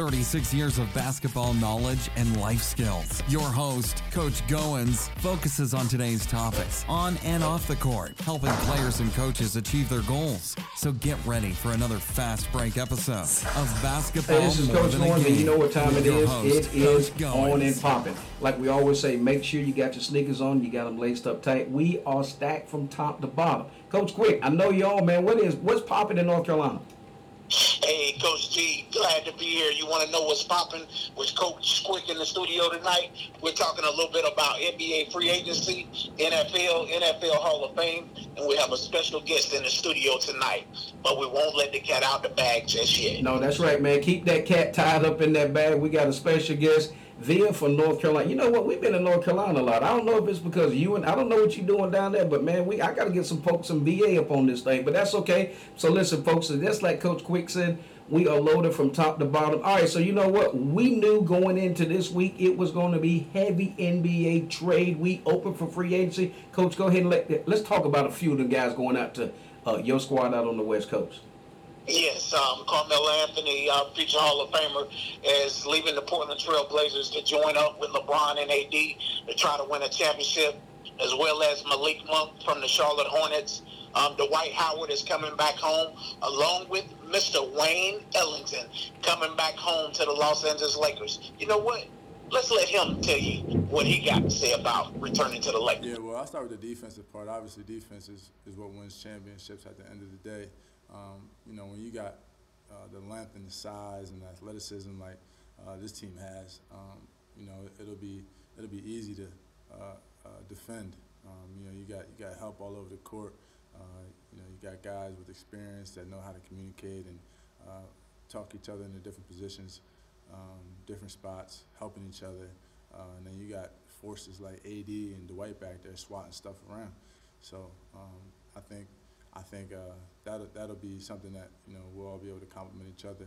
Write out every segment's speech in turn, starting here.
36 years of basketball knowledge and life skills. Your host, Coach Goins, focuses on today's topics on and off the court, helping players and coaches achieve their goals. So get ready for another fast break episode of Basketball Hey, this is More Coach Goins, and you know what time it is. host, It is Coach on and popping. Like we always say, make sure you got your sneakers on, you got them laced up tight. We are stacked from top to bottom. Coach Quick, I know you all, man. What is what's popping in North Carolina? Hey, Coach G, glad to be here. You want to know what's popping with Coach Quick in the studio tonight? We're talking a little bit about NBA free agency, NFL, NFL Hall of Fame, and we have a special guest in the studio tonight. But we won't let the cat out the bag just yet. No, that's right, man. Keep that cat tied up in that bag. We got a special guest via from North Carolina. You know what? We've been in North Carolina a lot. I don't know if it's because you and I don't know what you're doing down there, but man, we I got to get some folks some BA up on this thing. But that's okay. So listen, folks, just like Coach Quick said, we are loaded from top to bottom. All right, so you know what? We knew going into this week it was going to be heavy NBA trade We open for free agency. Coach, go ahead and let let's talk about a few of the guys going out to uh, your squad out on the West Coast. Yes, um, Carmelo Anthony, uh, future Hall of Famer, is leaving the Portland Trail Blazers to join up with LeBron and AD to try to win a championship, as well as Malik Monk from the Charlotte Hornets. Um, Dwight Howard is coming back home, along with Mr. Wayne Ellington coming back home to the Los Angeles Lakers. You know what? Let's let him tell you what he got to say about returning to the Lakers. Yeah, well, I'll start with the defensive part. Obviously, defense is, is what wins championships at the end of the day. Um, you know, when you got uh, the length and the size and the athleticism like uh, this team has, um, you know, it'll be it'll be easy to uh, uh, defend. Um, you know, you got you got help all over the court. Uh, you know, you got guys with experience that know how to communicate and uh, talk each other into different positions, um, different spots, helping each other. And then you got forces like AD and Dwight back there swatting stuff around. So um, I think I think uh, that'll that'll be something that you know we'll all be able to complement each other.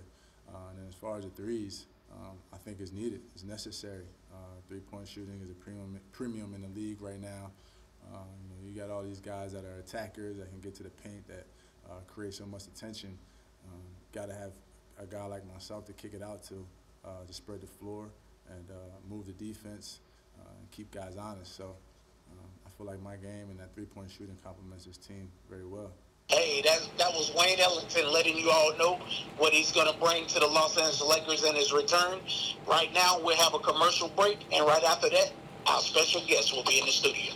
Uh, and as far as the threes, um, I think it's needed, it's necessary. Uh, three-point shooting is a premium premium in the league right now. Um, you know, you got all these guys that are attackers that can get to the paint that uh, create so much attention. Um, got to have a guy like myself to kick it out to, uh, to spread the floor and move the defense and keep guys honest. So feel like my game and that three-point shooting complements this team very well. Hey, that, that was Wayne Ellington letting you all know what he's going to bring to the Los Angeles Lakers in his return. Right now, we'll have a commercial break, and right after that, our special guest will be in the studio.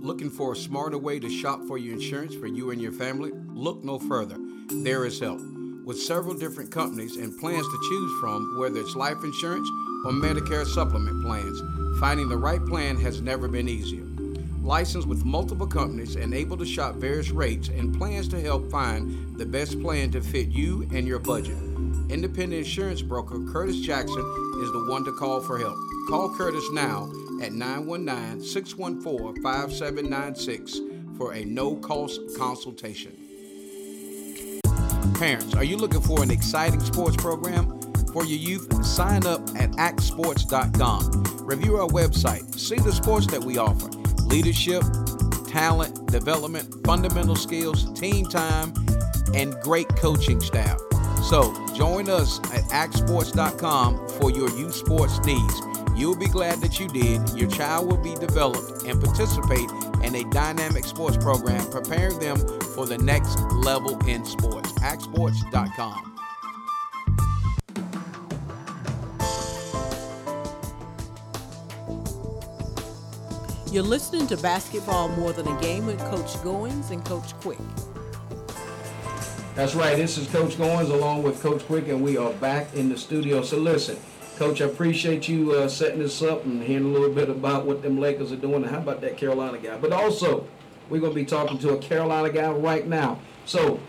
Looking for a smarter way to shop for your insurance for you and your family? Look no further. There is help. With several different companies and plans to choose from, whether it's life insurance or Medicare supplement plans, finding the right plan has never been easier. Licensed with multiple companies and able to shop various rates and plans to help find the best plan to fit you and your budget. Independent insurance broker Curtis Jackson is the one to call for help. Call Curtis now at 919 614 5796 for a no cost consultation. Parents, are you looking for an exciting sports program for your youth? Sign up at actsports.com. Review our website, see the sports that we offer leadership, talent, development, fundamental skills, team time, and great coaching staff. So join us at actsports.com for your youth sports needs. You'll be glad that you did. Your child will be developed and participate in a dynamic sports program, preparing them for the next level in sports. actsports.com. You're listening to Basketball More Than a Game with Coach Goins and Coach Quick. That's right. This is Coach Goins along with Coach Quick, and we are back in the studio. So listen, Coach, I appreciate you uh, setting this up and hearing a little bit about what them Lakers are doing, and how about that Carolina guy? But also, we're going to be talking to a Carolina guy right now. So,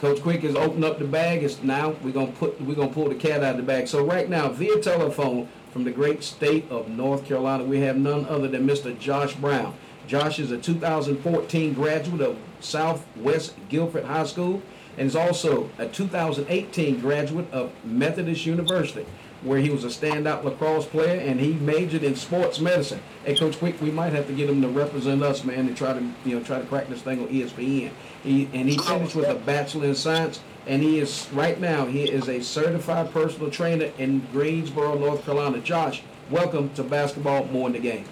Coach Quick has opened up the bag. It's now we're gonna put we're gonna pull the cat out of the bag. So right now, via telephone from the great state of North Carolina, we have none other than Mr. Josh Brown. Josh is a 2014 graduate of Southwest Guilford High School and is also a 2018 graduate of Methodist University. where he was a standout lacrosse player, and he majored in sports medicine. Hey, Coach Quick, we might have to get him to represent us, man, and try to you know try to crack this thing on ESPN. He, and he finished with a bachelor in science, and he is right now he is a certified personal trainer in Greensboro, North Carolina. Josh, welcome to basketball more in the game.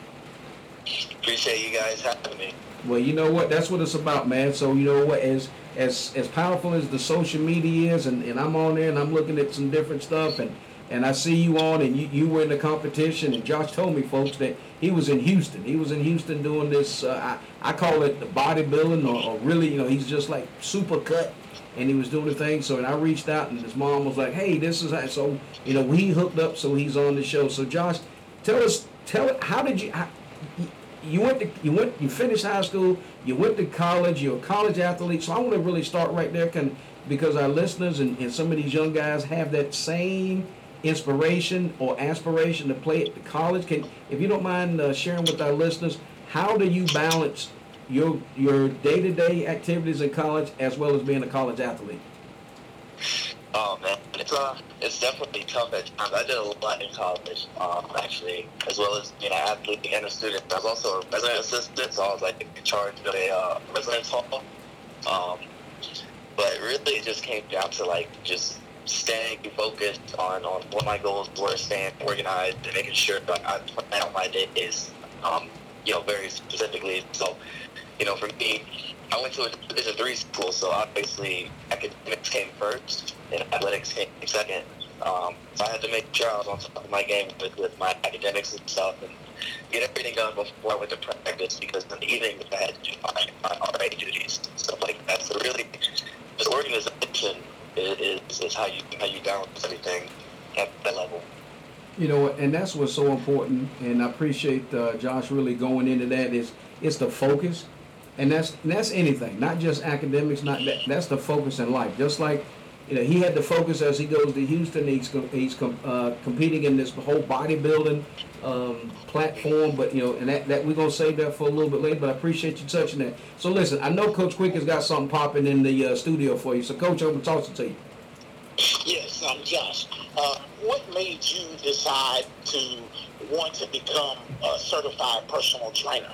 Appreciate you guys having me. Well, you know what? That's what it's about, man. So you know what? As as as powerful as the social media is, and, and I'm on there and I'm looking at some different stuff, and and I see you on, and you, you were in the competition, and Josh told me, folks, that he was in Houston. He was in Houston doing this. Uh, I I call it the bodybuilding, or, or really, you know, he's just like super cut, and he was doing the thing. So and I reached out, and his mom was like, "Hey, this is how." So you know, we hooked up, so he's on the show. So Josh, tell us, tell how did you? How, you went to you went you finished high school you went to college you're a college athlete so i want to really start right there can because our listeners and, and some of these young guys have that same inspiration or aspiration to play at the college. Can if you don't mind uh, sharing with our listeners how do you balance your your day-to-day activities in college as well as being a college athlete Oh man, it's uh, it's definitely tough at times. I did a lot in college, um, actually, as well as being an athlete and a student. I was also a resident assistant, so I was like in charge of a uh, residence hall. Um, but really, it just came down to like just staying focused on, on what my goals were, staying organized, and making sure that I plan out my days, um, you know, very specifically. So, you know, for me, I went to a Division three school, so obviously academics came first and athletics came second. Um, so I had to make sure I was on top of my game with, with my academics and stuff and get everything done before I went to practice because in the evening I had to do my, my RA duties and stuff like that. So really, this organization is, is, is how you how you balance everything at that level. You know, and that's what's so important, and I appreciate uh, Josh really going into that. Is it's the focus, and that's that's anything, not just academics. Not that, that's the focus in life. Just like you know, he had to focus as he goes to Houston. He's he's uh, competing in this whole bodybuilding um, platform, but you know, and that, that we're gonna save that for a little bit later. But I appreciate you touching that. So listen, I know Coach Quick has got something popping in the uh, studio for you. So Coach, I'm gonna toss it to you. Yes, I'm Josh. Uh, what made you decide to want to become a certified personal trainer?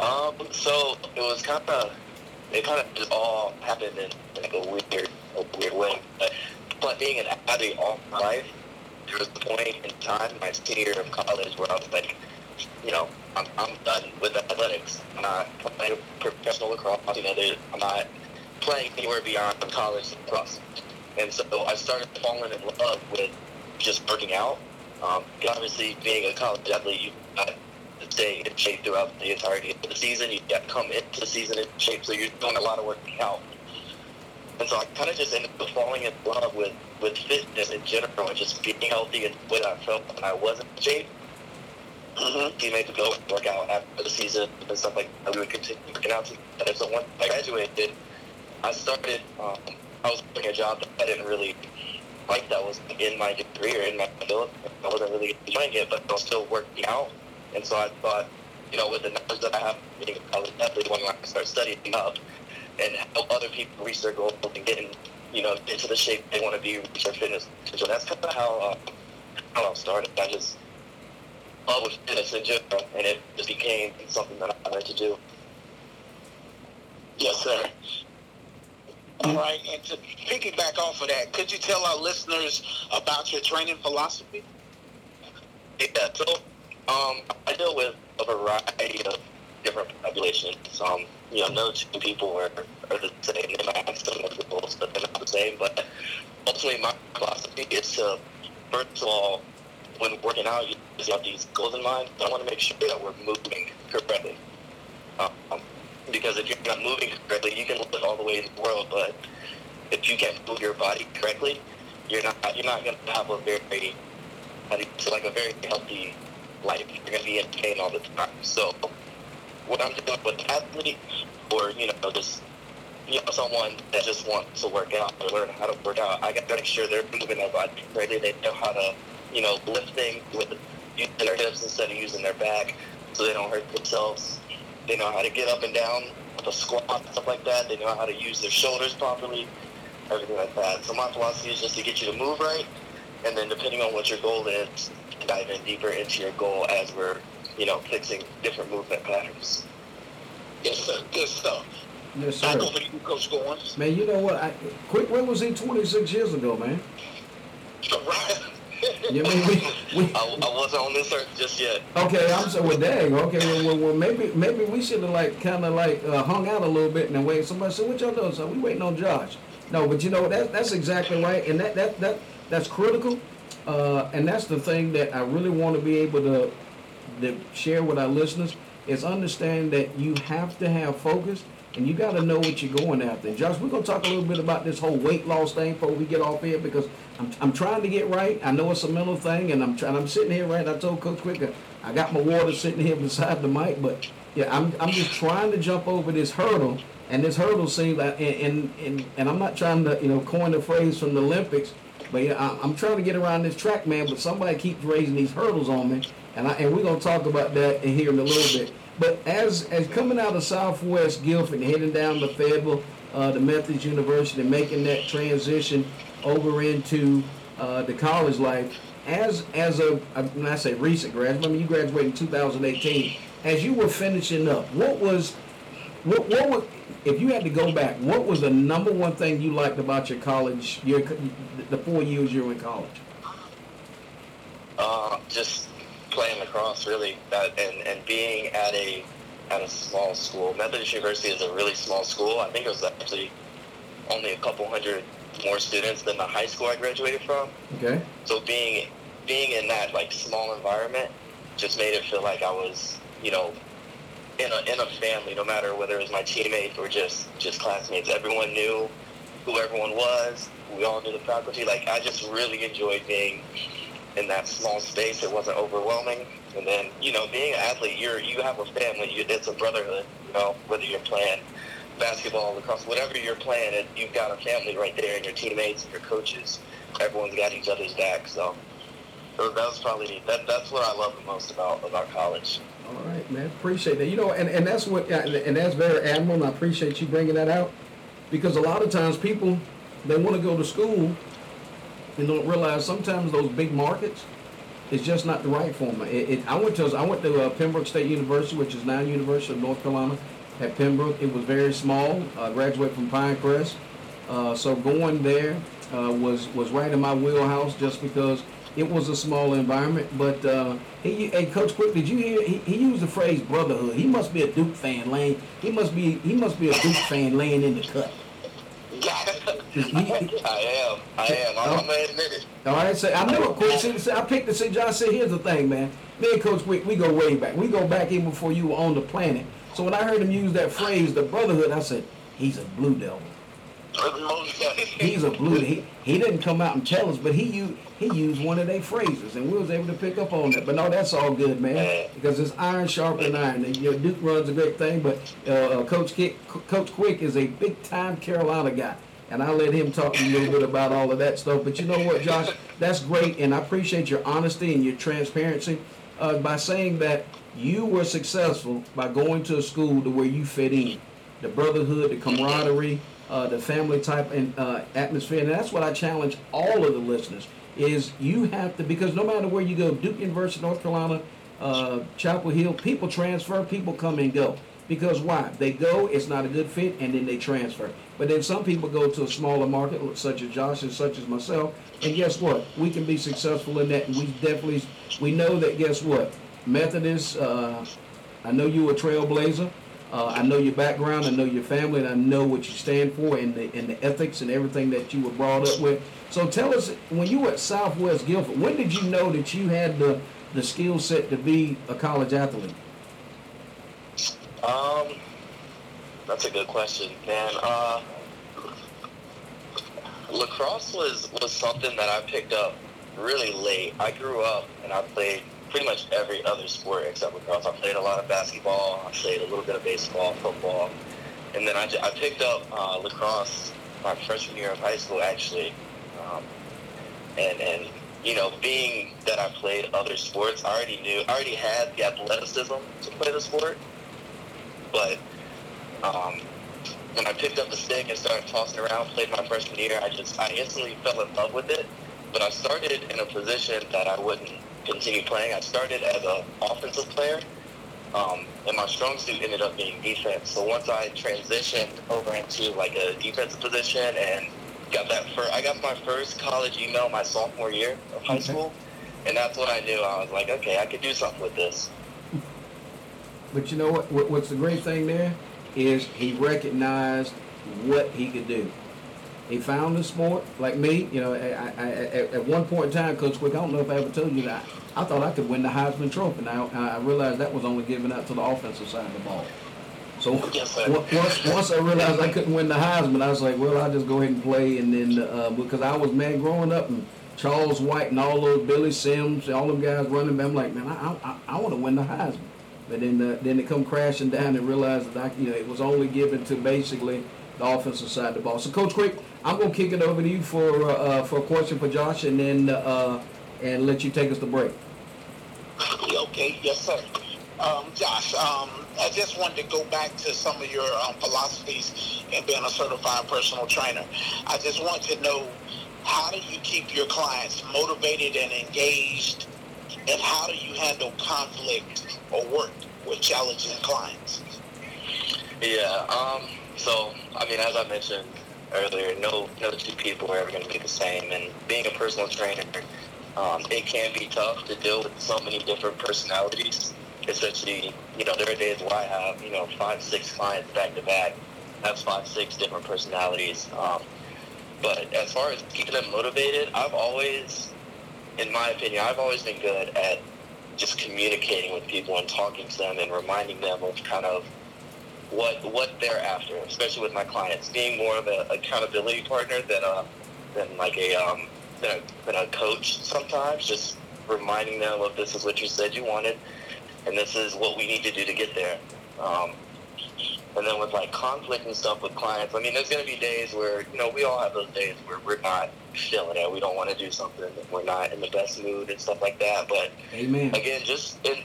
Um, so it was kind of, it kind of just all happened in like a weird a weird way. But, but being an athlete all my life, there was a point in time, my senior year of college, where I was like, you know, I'm, I'm done with athletics. I'm not playing professional lacrosse. You know, I'm not playing anywhere beyond college lacrosse. And so I started falling in love with just working out. Um, obviously, being a college athlete, you got to stay in shape throughout the entirety of the season. You got to come into the season in shape, so you're doing a lot of working out. And so I kind of just ended up falling in love with, with fitness in general and just being healthy and what I felt when I wasn't in shape. Mm-hmm. He made to go work out after the season and stuff like that. We would continue working out together. So once I graduated, I started, um, I was working a job that I didn't really like that was in my degree or in my field. I wasn't really enjoying it, but I was still working out. And so I thought, you know, with the knowledge that I have, I was definitely when I start studying up and help other people reach their goals and get you know, into the shape they want to be, reach their fitness So That's kind of how, uh, how I started. I just love with fitness in general, and it just became something that I wanted to do. Yes, sir. All right, and to piggyback off of that, could you tell our listeners about your training philosophy? Yeah, so um, I deal with a variety of different populations. Um, you know, no two people are, are the same. They might have similar goals, but they're not the same. But ultimately, my philosophy is to, first of all, when working out, you have these goals in mind. I want to make sure that we're moving correctly. Um, because if you're not moving correctly, you can live all the way in the world, but if you can't move your body correctly, you're not you're not going to have a very like a very healthy life. You're going to be in pain all the time. So what I'm doing with an athlete or, you know, just you know, someone that just wants to work out or learn how to work out, I got to make sure they're moving their body correctly. They know how to, you know, lift things with using their hips instead of using their back so they don't hurt themselves. They know how to get up and down with a squat and stuff like that. They know how to use their shoulders properly, everything like that. So my philosophy is just to get you to move right and then depending on what your goal is, dive in deeper into your goal as we're, you know, fixing different movement patterns. Yes, sir. Good stuff. Yes, sir. Back sir. over to you, Coach Goins. Man, you know what? I, quick, when was he 26 years ago, man? Right. You mean we, we I, I wasn't on this earth just yet. Okay, I'm so well, dang. Okay, well, well, well maybe maybe we should have like kind of like uh, hung out a little bit and then wait. Somebody said, "What y'all doing?" So we waiting on Josh. No, but you know that that's exactly right, and that that that that's critical, uh, and that's the thing that I really want to be able to to share with our listeners is understand that you have to have focus and you got to know what you're going after. Josh, we're gonna talk a little bit about this whole weight loss thing before we get off here because I'm, I'm trying to get right. I know it's a mental thing, and I'm trying. I'm sitting here right. I told Coach Quicker I got my water sitting here beside the mic, but yeah, I'm I'm just trying to jump over this hurdle, and this hurdle seems like, and and and, and I'm not trying to you know coin the phrase from the Olympics. But yeah, I, I'm trying to get around this track, man. But somebody keeps raising these hurdles on me, and I, and we're gonna talk about that in here in a little bit. But as as coming out of Southwest Guilford, heading down to Fayetteville, uh, the Methodist University, and making that transition over into uh, the college life, as as a uh, when I say recent graduate, I mean you graduated in 2018. As you were finishing up, what was what what was if you had to go back, what was the number one thing you liked about your college, your the four years you were in college? Uh, just playing lacrosse, really, that, and and being at a at a small school. Methodist University is a really small school. I think it was actually only a couple hundred more students than the high school I graduated from. Okay. So being being in that like small environment just made it feel like I was, you know, in a in a family. No matter whether it was my teammates or just just classmates, everyone knew who everyone was. We all knew the faculty. Like I just really enjoyed being in that small space. It wasn't overwhelming. And then, you know, being an athlete, you're you have a family. You, it's a brotherhood. You know, whether you're playing basketball, lacrosse, whatever you're playing, it, you've got a family right there, and your teammates and your coaches. Everyone's got each other's back. So, so that was probably that. That's what I love the most about about college. All right, man. Appreciate that. You know, and, and that's what, and that's very admirable. I appreciate you bringing that out because a lot of times people they want to go to school and don't realize sometimes those big markets is just not the right for them. It, it, I went to I went to uh, Pembroke State University, which is now University of North Carolina. At Pembroke, it was very small. I graduated from Pinecrest, uh, so going there uh, was was right in my wheelhouse just because it was a small environment. But uh, he, hey, Coach Quick, did you hear? He, he used the phrase brotherhood. He must be a Duke fan, laying. He must be he must be a Duke fan laying in the cut. I am. I am. I'm, gonna admit it. All right, so I know it, Quick. See, I picked the see, John said, here's the thing, man. Me and Coach Quick, we go way back. We go back even before you were on the planet. So when I heard him use that phrase, the brotherhood, I said, he's a blue devil. He's a blue. He, he didn't come out and tell us, but he used he used one of their phrases, and we was able to pick up on that. But no, that's all good, man, because it's iron sharpening iron. And, you know, Duke runs a great thing, but uh, uh, Coach Kick, Coach Quick is a big time Carolina guy, and I'll let him talk a little bit about all of that stuff. But you know what, Josh, that's great, and I appreciate your honesty and your transparency uh, by saying that you were successful by going to a school to where you fit in, the brotherhood, the camaraderie uh, the family type and uh, atmosphere. And that's what I challenge all of the listeners is you have to because no matter where you go, Duke University, North Carolina, uh, Chapel Hill, people transfer, people come and go. Because why? They go, it's not a good fit, and then they transfer. But then some people go to a smaller market, such as Josh and such as myself, and guess what? We can be successful in that, and we definitely we know that. Guess what? Methodist. Uh, I know you a trailblazer. Uh, I know your background, I know your family, and I know what you stand for and the, and the ethics and everything that you were brought up with. So tell us, when you were at Southwest Guilford, when did you know that you had the, the skill set to be a college athlete? Um, that's a good question, man. Uh, lacrosse was was something that I picked up really late. I grew up and I played pretty much every other sport except lacrosse. I played a lot of basketball. I played a little bit of baseball, football, and then I, picked up uh, lacrosse my freshman year of high school, actually. Um, and and you know, being that I played other sports, I already knew, I already had the athleticism to play the sport. But um, when I picked up the stick and started tossing around, played my freshman year, I just I instantly fell in love with it. but I started in a position that I wouldn't continue playing. I started as an offensive player, um, and my strong suit ended up being defense. So once I transitioned over into like a defensive position and got that first, I got my first college email my sophomore year of high school, and that's when I knew I was like, okay, I could do something with this. But you know what, what? What's the great thing there is he recognized what he could do. He found the sport, like me. You know, I, I, I, at, at one point in time, Coach Quick, I don't know if I ever told you that. I thought I could win the Heisman Trophy. Now I realized that was only given out to the offensive side of the ball. So Yes, once, once I realized I couldn't win the Heisman, I was like, well, I'll just go ahead and play. And then uh, because I was man growing up and Charles White and all those Billy Sims, all them guys running back, I'm like, man, I I, I want to win the Heisman. But then uh, then it come crashing down and realized that I, you know it was only given to basically the offensive side of the ball. So Coach Quick, I'm gonna kick it over to you for uh, uh, for a question for Josh, and then uh, and let you take us to break. Okay, yes, sir. Um, Josh, um, I just wanted to go back to some of your um, philosophies in being a certified personal trainer. I just want to know how do you keep your clients motivated and engaged, and how do you handle conflict or work with challenging clients? Yeah. Um. So, I mean, as I mentioned earlier, no no two people are ever going to be the same. And being a personal trainer, um, it can be tough to deal with so many different personalities. Especially, you know, there are days where I have, you know, five, six clients back to back. Have five, six different personalities. Um, but as far as keeping them motivated, I've always, in my opinion, I've always been good at just communicating with people and talking to them and reminding them of kind of what what they're after, especially with my clients, being more of an accountability partner than a than like a um than a, than a coach sometimes. Just reminding them of this is what you said you wanted, and this is what we need to do to get there. Um, and then with like conflict and stuff with clients, I mean, there's gonna be days where you know we all have those days where we're not feeling it, we don't want to do something, we're not in the best mood and stuff like that. But Amen. again, just in,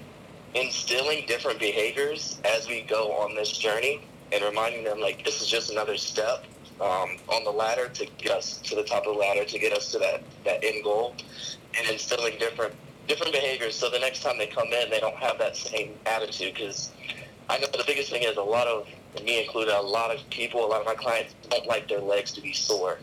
instilling different behaviors as we go on this journey and reminding them like this is just another step um, on the ladder to get us to the top of the ladder to get us to that, that end goal and instilling different different behaviors. So the next time they come in they don't have that same attitude because I know the biggest thing is a lot of me included a lot of people a lot of my clients don't like their legs to be sore.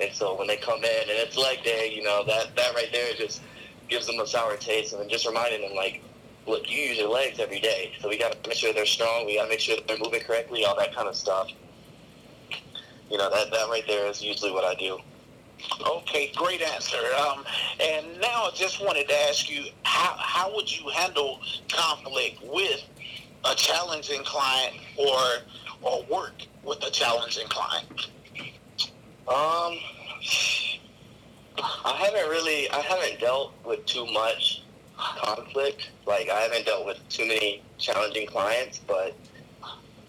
And so when they come in and it's leg day you know that that right there just gives them a sour taste and then just reminding them like look, you use your legs every day, so we got to make sure they're strong. We got to make sure that they're moving correctly, all that kind of stuff. You know, that that right there is usually what I do. Okay, great answer. Um, and now I just wanted to ask you, how, how would you handle conflict with a challenging client or or work with a challenging client? Um, I haven't really, I haven't dealt with too much conflict. Like, I haven't dealt with too many challenging clients, but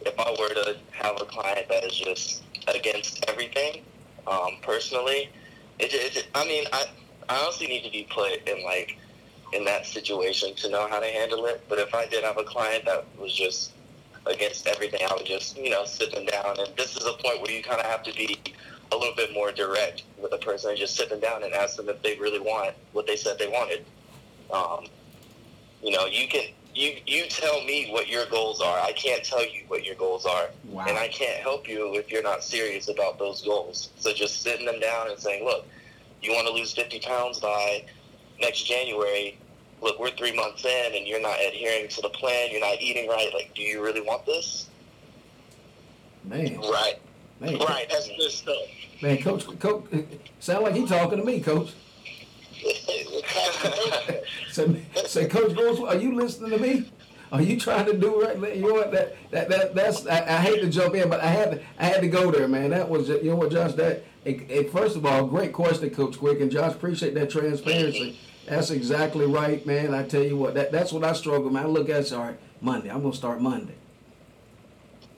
if I were to have a client that is just against everything, um, personally, it, it, I mean, I, I honestly need to be put in like in that situation to know how to handle it. But if I did have a client that was just against everything, I would just you know sit them down. And this is a point where you kind of have to be a little bit more direct with a person and just sit them down and ask them if they really want what they said they wanted. Um, you know, you can you you tell me what your goals are. I can't tell you what your goals are, Wow. and I can't help you if you're not serious about those goals. So just sitting them down and saying, look, you want to lose 50 pounds by next January. Look, we're three months in, and you're not adhering to the plan. You're not eating right. Like, do you really want this? Man, Right, man, right. That's good stuff. man, coach, coach, sound like he talking to me, coach. So, say, Coach Gross, are you listening to me? Are you trying to do right? You know what? That that, that that's. I, I hate to jump in, but I had to. I had to go there, man. That was. You know what, Josh? That. It, it, first of all, great question, Coach Quick, and Josh, appreciate that transparency. That's exactly right, man. I tell you what, that that's what I struggle, man. I look at, it, all right, Monday. I'm gonna start Monday.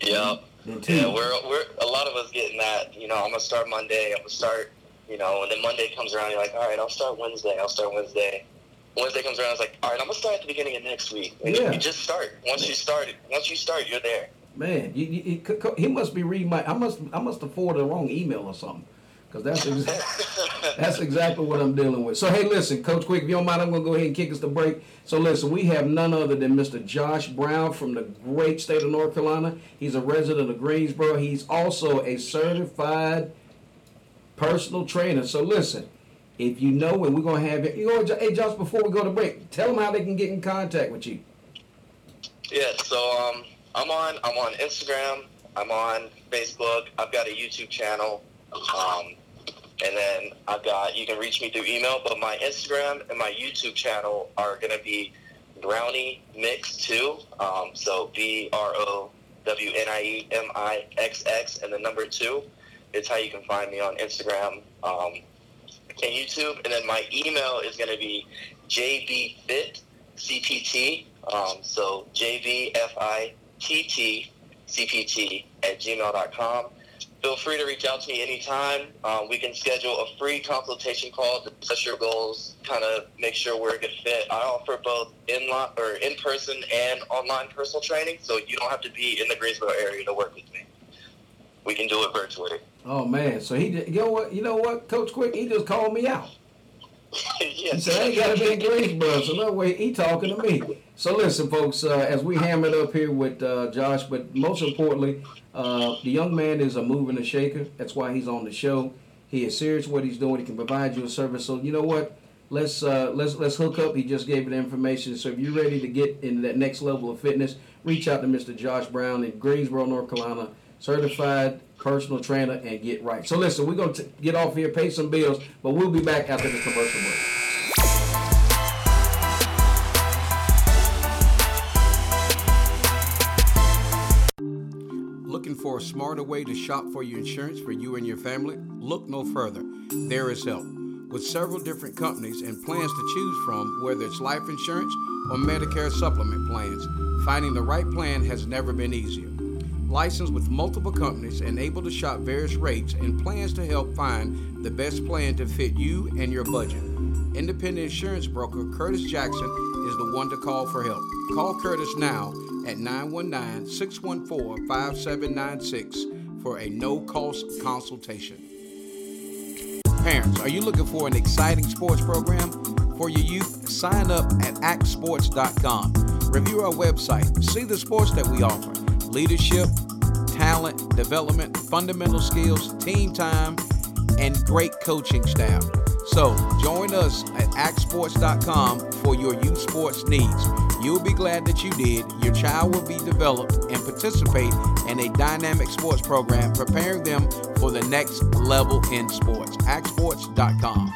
Yep. Then Yeah, we're we're a lot of us getting that. You know, I'm gonna start Monday. I'm gonna start. You know, and then Monday comes around. You're like, all right, I'll start Wednesday. I'll start Wednesday. Wednesday comes around. I was like, all right, I'm gonna start at the beginning of next week. And Yeah. you just start. Once you start, once you start, you're there. Man, you, you, co- he must be reading my. I must. I must have forwarded the wrong email or something. Because that's exa- that's exactly what I'm dealing with. So hey, listen, Coach Quick, if you don't mind, I'm gonna go ahead and kick us to break. So listen, we have none other than Mr. Josh Brown from the great state of North Carolina. He's a resident of Greensboro. He's also a certified personal trainer. So listen, if you know, and we're gonna have it. You know, hey Josh, before we go to break, tell them how they can get in contact with you. Yeah, so um, I'm on I'm on Instagram, I'm on Facebook, I've got a YouTube channel, um, and then I've got you can reach me through email. But my Instagram and my YouTube channel are gonna be Brownie Mix Two. Um, so B R O W N I E M I X X and the number two. It's how you can find me on Instagram um, and YouTube. And then my email is gonna be JBFit CPT. Um, so JVFITT CPT at gmail.com. Feel free to reach out to me anytime. Um, we can schedule a free consultation call to discuss your goals, kind of make sure we're a good fit. I offer both in or in person and online personal training, so you don't have to be in the Greensboro area to work with me. We can do it virtually. Oh man, so he did, you know what? You know what, Coach Quick, he just called me out. He said, I ain't got to be in Greensboro, so no way he talking to me. So listen, folks, uh, as we ham it up here with uh, Josh, but most importantly, uh, the young man is a moving and a shaker. That's why he's on the show. He is serious what he's doing. He can provide you a service. So you know what? Let's uh, let's let's hook up. He just gave you the information. So if you're ready to get into that next level of fitness, reach out to Mr. Josh Brown in Greensboro, North Carolina, certified personal trainer, and get right. So listen, we're gonna t- get off here, pay some bills, but we'll be back after the commercial break. Looking for a smarter way to shop for your insurance for you and your family? Look no further. There is help. With several different companies and plans to choose from, whether it's life insurance or Medicare supplement plans, finding the right plan has never been easier. Licensed with multiple companies and able to shop various rates and plans to help find the best plan to fit you and your budget. Independent insurance broker Curtis Jackson is the one to call for help. Call Curtis now at 919 614 5796 for a no cost consultation. Parents, are you looking for an exciting sports program for your youth? Sign up at actsports.com. Review our website, see the sports that we offer leadership, talent, development, fundamental skills, team time, and great coaching staff. So join us at actsports.com for your youth sports needs. You'll be glad that you did. Your child will be developed and participate in a dynamic sports program, preparing them for the next level in sports. actsports.com.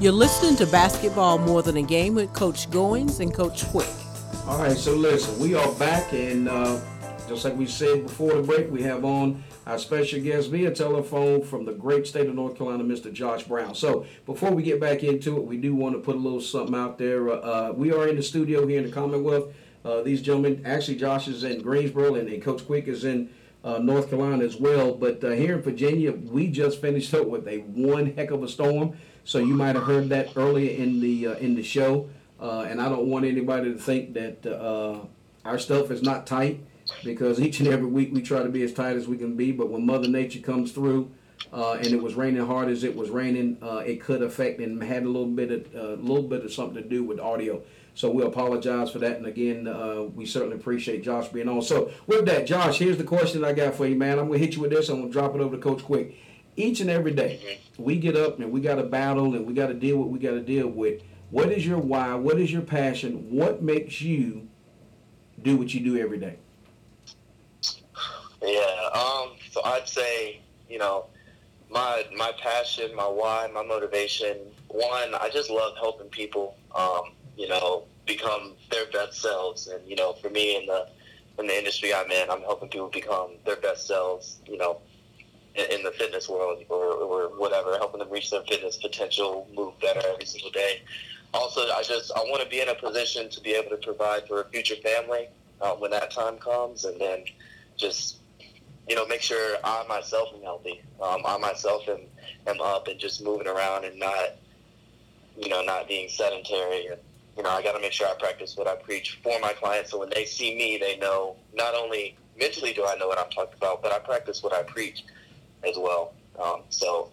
You're listening to Basketball More Than a Game with Coach Goins and Coach Quick. All right, so listen, we are back, and uh, just like we said before the break, we have on our special guest via telephone from the great state of North Carolina, Mr. Josh Brown. So before we get back into it, we do want to put a little something out there. Uh, uh, we are in the studio here in the Commonwealth. Uh, these gentlemen, actually, Josh is in Greensboro, and, and Coach Quick is in uh, North Carolina as well. But uh, here in Virginia, we just finished up with a one heck of a storm. So you might have heard that earlier in the uh, in the show. Uh, and I don't want anybody to think that uh, our stuff is not tight because each and every week we try to be as tight as we can be. But when Mother Nature comes through uh, and it was raining hard as it was raining, uh, it could affect and had a little bit of a little bit of something to do with audio. So we apologize for that. And again, uh, we certainly appreciate Josh being on. So with that, Josh, here's the question I got for you, man. I'm gonna hit you with this. I'm gonna drop it over to Coach Quick. Each and every day, we get up and we got to battle and we got to deal with what we got to deal with. What is your why? What is your passion? What makes you do what you do every day? Yeah, um, so I'd say, you know, my my passion, my why, my motivation. One, I just love helping people, um, you know, become their best selves. And you know, for me in the in the industry I'm in, I'm helping people become their best selves. You know, in, in the fitness world or, or whatever, helping them reach their fitness potential, move better every single day. Also, I just I want to be in a position to be able to provide for a future family uh, when that time comes, and then just you know, make sure I myself am healthy. Um, I myself am, am up and just moving around and not, you know, not being sedentary. And, you know, I got to make sure I practice what I preach for my clients. So when they see me, they know not only mentally do I know what I'm talking about, but I practice what I preach. as well. Um, so,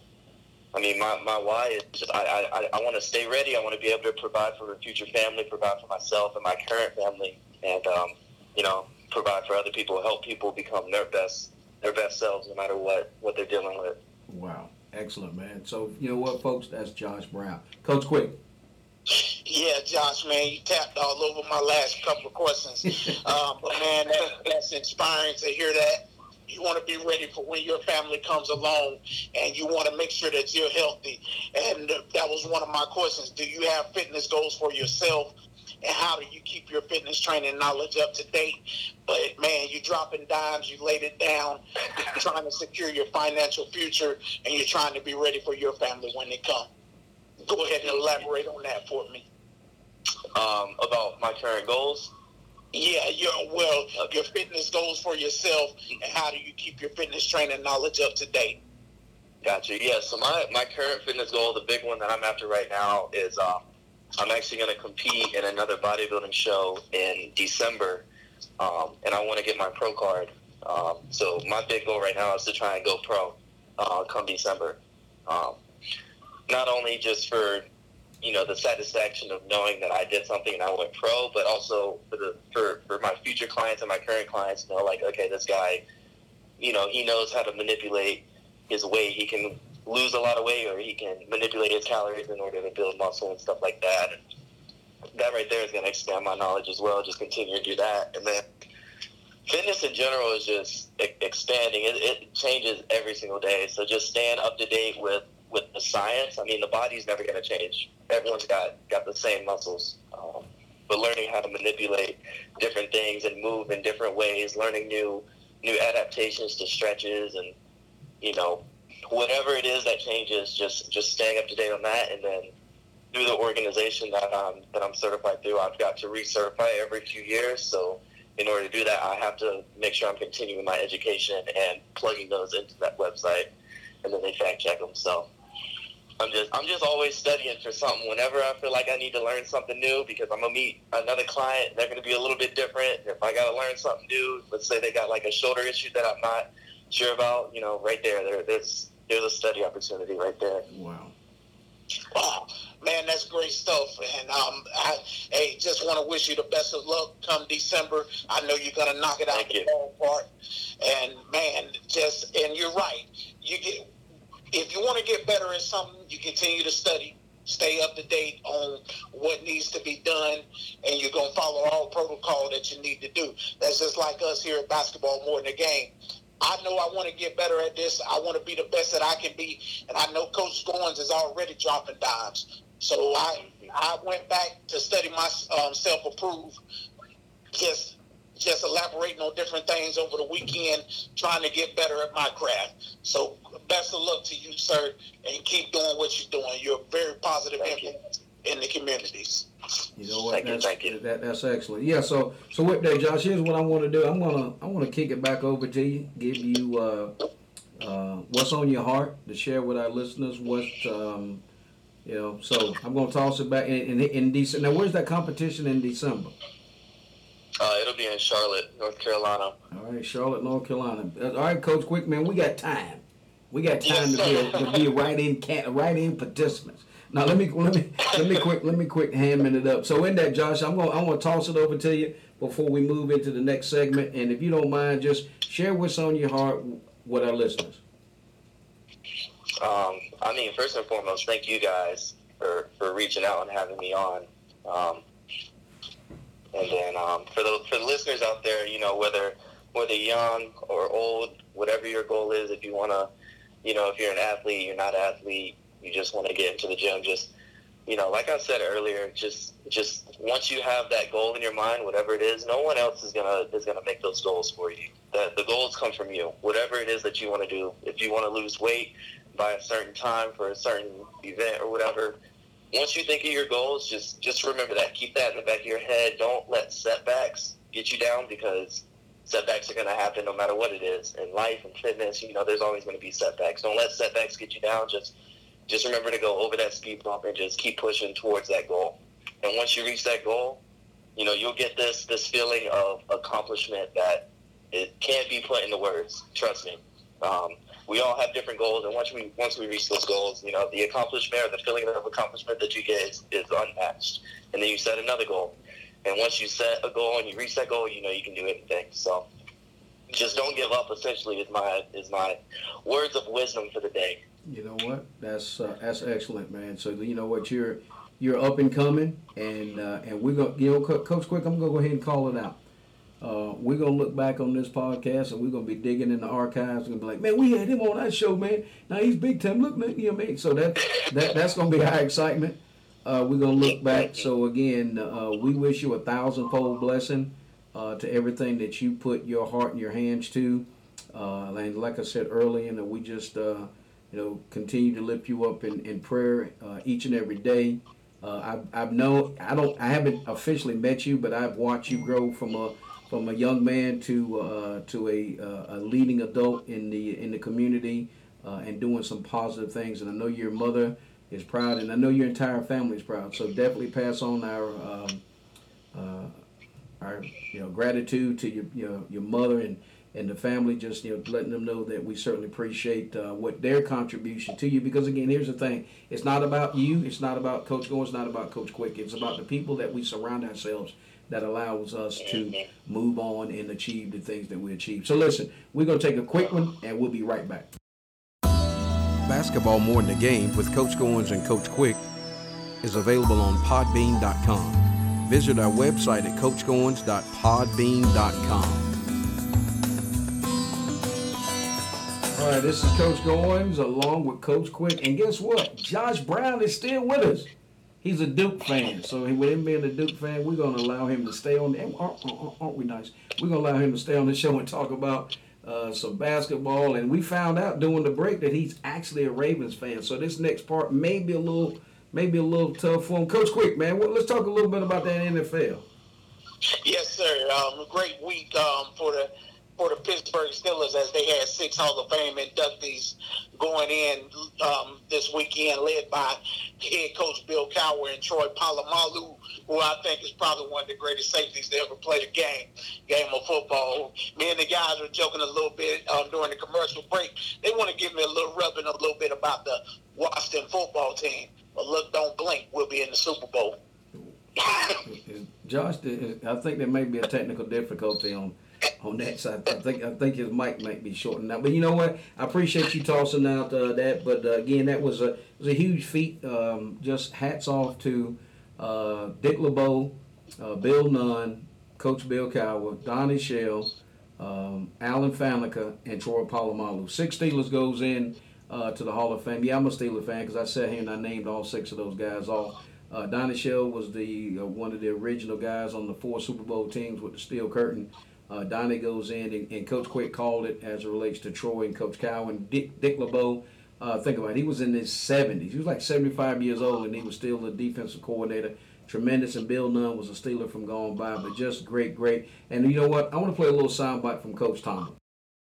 I mean, my, my why is just I, I, I want to stay ready. I want to be able to provide for a future family, provide for myself and my current family, and um, you know, provide for other people, help people become their best their best selves, no matter what what they're dealing with. Wow, excellent, man. So you know what, folks, that's Josh Brown, Coach Quick. Yeah, Josh, man, you tapped all over my last couple of questions. um, but man, that, that's inspiring to hear that. You want to be ready for when your family comes along, and you want to make sure that you're healthy. And that was one of my questions. Do you have fitness goals for yourself? And how do you keep your fitness training knowledge up to date? But man, you're dropping dimes, you laid it down, you're trying to secure your financial future, and you're trying to be ready for your family when they come. Go ahead and elaborate on that for me. Um, about my current goals. Yeah, your well, your fitness goals for yourself, and how do you keep your fitness training knowledge up to date? Gotcha. Yeah. So my, my current fitness goal, the big one that I'm after right now, is um, I'm actually going to compete in another bodybuilding show in December, um, and I want to get my pro card. Um, so my big goal right now is to try and go pro uh, come December. Um, not only just for you know the satisfaction of knowing that I did something and I went pro, but also for the for, for my future clients and my current clients know like okay this guy, you know he knows how to manipulate his weight. He can lose a lot of weight or he can manipulate his calories in order to build muscle and stuff like that. And that right there is going to expand my knowledge as well. Just continue to do that, and then fitness in general is just expanding. It, it changes every single day. So just staying up to date with with the science. I mean, the body's never going to change. Everyone's got got the same muscles, um, but learning how to manipulate different things and move in different ways, learning new new adaptations to stretches, and you know, whatever it is that changes, just just staying up to date on that, and then through the organization that I'm that I'm certified through, I've got to recertify every few years. So in order to do that, I have to make sure I'm continuing my education and plugging those into that website, and then they fact check them. So I'm just I'm just always studying for something. Whenever I feel like I need to learn something new, because I'm gonna meet another client, they're gonna be a little bit different. If I gotta learn something new, let's say they got like a shoulder issue that I'm not sure about, you know, right there, there there's there's a study opportunity right there. Wow. Wow, man, that's great stuff. And um, I, hey, just want to wish you the best of luck come December. I know you're gonna knock it out Thank the you. ballpark. And man, just and you're right. You get if you want to get better at something, you continue to study, stay up to date on what needs to be done, and you're gonna follow all protocol that you need to do. That's just like us here at basketball more than a game. I know I want to get better at this. I want to be the best that I can be, and I know Coach Goins is already dropping dimes. So I I went back to study my um, self approved, just just elaborating on different things over the weekend, trying to get better at my craft. So best of luck to you, sir, and keep doing what you're doing. You're a very positive Thank you. in the communities. You know what? Thank you, that's, thank you. That, that's excellent. Yeah. So so with that, Josh, here's what I want to do. I'm gonna I want to kick it back over to you. Give you uh, uh, what's on your heart to share with our listeners. What um, you know. So I'm gonna toss it back in in, in December. Now, where's that competition in December? Uh, it'll be in Charlotte, North Carolina. All right, Charlotte, North Carolina. Uh, All right, Coach Quick, man, we got time. We got time Yes, to be sir. to be right in right in participants. Now let me let me let me quick let me quick hamming it up. So in that, Josh, I'm gonna I'm gonna toss it over to you before we move into the next segment. And if you don't mind, just share what's on your heart with our listeners. Um, I mean, first and foremost, thank you guys for, for reaching out and having me on. Um, and then um, for the for the listeners out there, you know, whether whether young or old, whatever your goal is, if you want to, you know, if you're an athlete, you're not an athlete, you just want to get into the gym, just you know, like I said earlier, just just once you have that goal in your mind, whatever it is, no one else is gonna is gonna make those goals for you. The the goals come from you. Whatever it is that you want to do. If you want to lose weight by a certain time for a certain event or whatever, once you think of your goals, just just remember that. Keep that in the back of your head. Don't let setbacks get you down because setbacks are going to happen no matter what it is. In life and fitness, you know, there's always going to be setbacks. Don't let setbacks get you down. Just just remember to go over that speed bump and just keep pushing towards that goal. And once you reach that goal, you know, you'll get this this feeling of accomplishment that it can't be put into words. Trust me. Um, we all have different goals, and once we once we reach those goals, you know, the accomplishment or the feeling of accomplishment that you get is, is unmatched. And then you set another goal, and once you set a goal and you reach that goal, you know you can do anything. So just don't give up. Essentially, is my is my words of wisdom for the day. You know what? That's uh, that's excellent, man. So you know what you're you're up and coming, and uh, and we're gonna you know Coach Quick, I'm gonna go ahead and call it out. Uh, we're gonna look back on this podcast and we're gonna be digging in the archives and be like, man, we had him on that show, man. Now he's big time. Look, man, you know what I mean? So that that that's gonna be high excitement. Uh, we're gonna look back. So again, uh, we wish you a thousandfold blessing uh, to everything that you put your heart and your hands to. Uh, and like I said earlier, and we just uh, you know continue to lift you up in, in prayer each and every day. I've, I've known I don't I haven't officially met you, but I've watched you grow from a from a young man to uh, to a, uh, a leading adult in the in the community uh, and doing some positive things. And I know your mother is proud, and I know your entire family is proud. So definitely pass on our um, uh, our you know gratitude to your your, your mother and and the family. Just you know letting them know that we certainly appreciate uh, what their contribution to you. Because again, here's the thing: it's not about you. It's not about Coach Go. It's not about Coach Quick. It's about the people that we surround ourselves that allows us to move on and achieve the things that we achieve. So listen, we're going to take a quick one and we'll be right back. Basketball More than a Game with Coach Goins and Coach Quick is available on podbean.com. Visit our website at coachgoins.podbean.com. All right, this is Coach Goins along with Coach Quick. And guess what? Josh Brown is still with us he's a Duke fan. So with him being a Duke fan, we're gonna allow him to stay on. Aren't, uh, uh, uh, aren't we nice? We're gonna allow him to stay on the show and talk about uh, some basketball. And we found out during the break that he's actually a Ravens fan. So this next part may be a little, maybe a little tough for him. Coach Quick, man, well, let's talk a little bit about that NFL. Yes, sir. Um, great week um, for the for the Pittsburgh Steelers as they had six Hall of Fame inductees going in um, this weekend, led by head coach Bill Cowher and Troy Polamalu, who I think is probably one of the greatest safeties to ever play the game, game of football. Me and the guys were joking a little bit um, during the commercial break. They want to give me a little rubbing a little bit about the Washington football team. But look, don't blink. We'll be in the Super Bowl. Josh, I think there may be a technical difficulty on on that side. I think I think his mic might be shortened out. But you know what? I appreciate you tossing out uh, that. But uh, again, that was a was a huge feat. Um, just hats off to uh, Dick LeBeau, uh, Bill Nunn, Coach Bill Cowher, Donnie Shell, um, Alan Faneca, and Troy Polamalu. Six Steelers goes in uh, to the Hall of Fame. Yeah, I'm a Steeler fan because I sat here and I named all six of those guys off. Uh, Donnie Shell was the uh, one of the original guys on the four Super Bowl teams with the steel curtain. Uh, Donnie goes in, and, and, Coach Quick called it as it relates to Troy and Coach Cowan. Dick, Dick LeBeau, uh, think about it, he was in his 70s. He was like 75 years old, and he was still the defensive coordinator. Tremendous, and Bill Nunn was a Steeler from gone by, but just great, great. And you know what? I want to play a little soundbite from Coach Tomlin.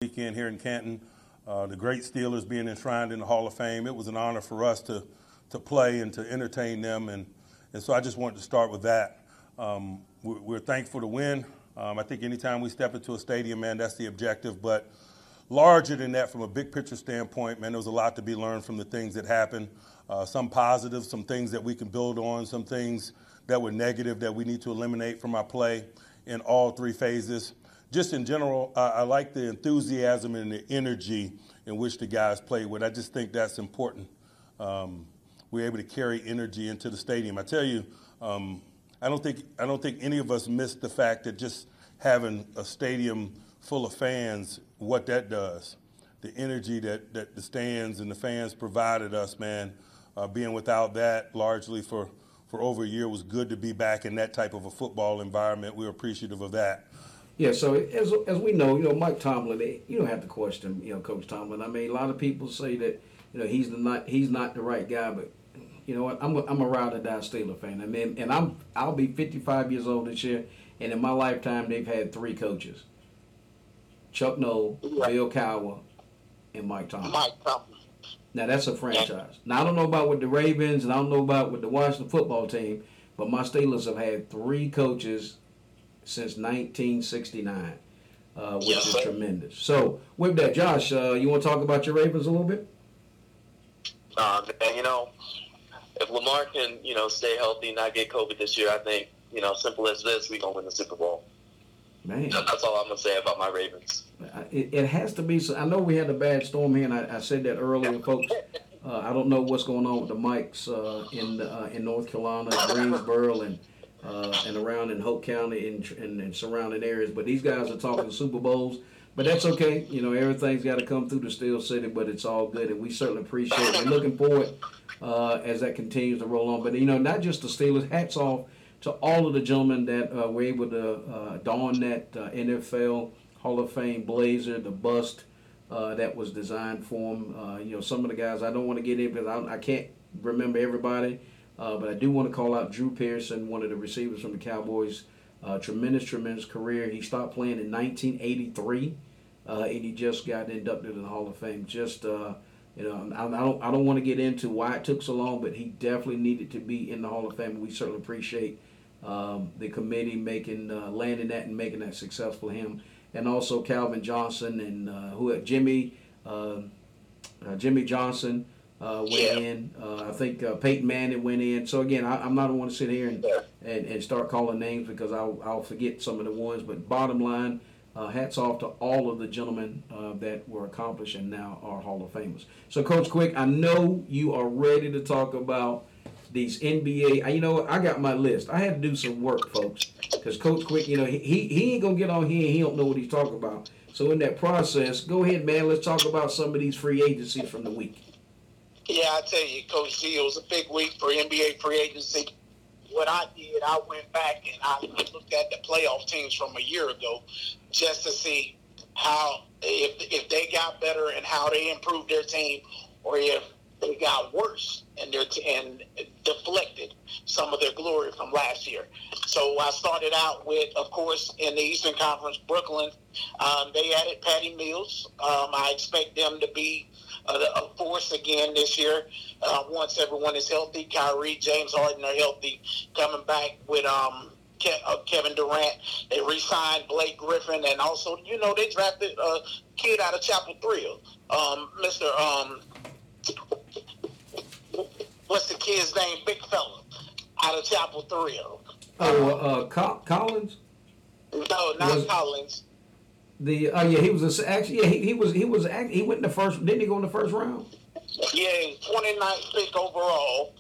Weekend here in Canton, uh, the great Steelers being enshrined in the Hall of Fame. It was an honor for us to to play and to entertain them, and and so I just wanted to start with that. Um, we're, we're thankful to win. Um, I think anytime we step into a stadium, man, that's the objective. But larger than that, from a big picture standpoint, man, there was a lot to be learned from the things that happened. Uh, some positive, some things that we can build on, some things that were negative that we need to eliminate from our play in all three phases. Just in general, I, I like the enthusiasm and the energy in which the guys played with. I just think that's important. Um, we're able to carry energy into the stadium. I tell you, um, I don't think I don't think any of us missed the fact that just having a stadium full of fans, what that does, the energy that, that the stands and the fans provided us, man. Uh, being without that largely for for over a year was good to be back in that type of a football environment. We're appreciative of that. Yeah, so as, as we know, you know, Mike Tomlin, you don't have to question, you know, Coach Tomlin. I mean, a lot of people say that, you know, he's the not he's not the right guy, but you know what? I'm a, I'm a ride or die Steeler fan. I mean, and I'm I'll be 55 years old this year, and in my lifetime, they've had three coaches: Chuck Noll, right. Bill Cowher, and Mike Tomlin. Mike Tomlin. Now that's a franchise. Now I don't know about with the Ravens, and I don't know about with the Washington football team, but my Steelers have had three coaches since 1969. uh, which Yes, is sir. tremendous. So with that, Josh, uh, you want to talk about your Ravens a little bit? And you know, if Lamar can, you know, stay healthy, and not get COVID this year, I think, you know, simple as this, we're gonna win the Super Bowl. Man, That's all I'm gonna say about my Ravens. it, it has to be. So I know we had a bad storm here, and I, I said that earlier, folks. Uh, I don't know what's going on with the mics uh, in uh, in North Carolina, Greensboro, and uh, and around in Hoke County and, and, and surrounding areas. But these guys are talking Super Bowls. But that's okay. You know, everything's got to come through the Steel City, but it's all good, and we certainly appreciate it. We're looking forward uh, as that continues to roll on. But you know, not just the Steelers. Hats off to all of the gentlemen that uh, were able to uh, don that uh, NFL Hall of Fame blazer, the bust uh, that was designed for them. Uh, you know, some of the guys I don't want to get in because I, I can't remember everybody, uh, but I do want to call out Drew Pearson, one of the receivers from the Cowboys. Tremendous, tremendous career. He stopped playing in 1983, uh, and he just got inducted in the Hall of Fame. Just you know, I, I don't, I don't want to get into why it took so long, but he definitely needed to be in the Hall of Fame. We certainly appreciate um, the committee making uh, landing that and making that successful him, and also Calvin Johnson and uh, who Jimmy uh, uh, Jimmy Johnson uh, went Yeah. in. Uh, I think uh, Peyton Manning went in. So again, I, I'm not want to sit here and, and and start calling names because I'll I'll forget some of the ones. But bottom line. Uh, hats off to all of the gentlemen uh, that were accomplished and now are Hall of Famers. So, Coach Quick, I know you are ready to talk about these NBA. You know. I got my list. I had to do some work, folks, because Coach Quick, you know, he, he he ain't gonna get on here and he don't know what he's talking about. So in that process, go ahead, man. Let's talk about some of these free agencies from the week. Yeah, I tell you, Coach G, it was a big week for NBA free agency. What I did, I went back and I looked at the playoff teams from a year ago just to see how if if they got better and how they improved their team, or if they got worse and their t- and deflected some of their glory from last year. So I started out with, of course, in the Eastern Conference, Brooklyn. Um, they added Patty Mills. Um, I expect them to be a, a force again this year uh, once everyone is healthy. Kyrie, James Harden are healthy, coming back with um, uh, Kevin Durant. They re-signed Blake Griffin, and also, you know, they drafted a kid out of Chapel Thrill, um, Mr. Um, what's the kid's name? Big fella out of Chapel Thrill. Oh, uh, uh, Collins. No, not Was- Collins. The oh yeah, he was a, actually yeah he, he was he was he went in the first didn't he go in the first round? Yeah, 29th pick overall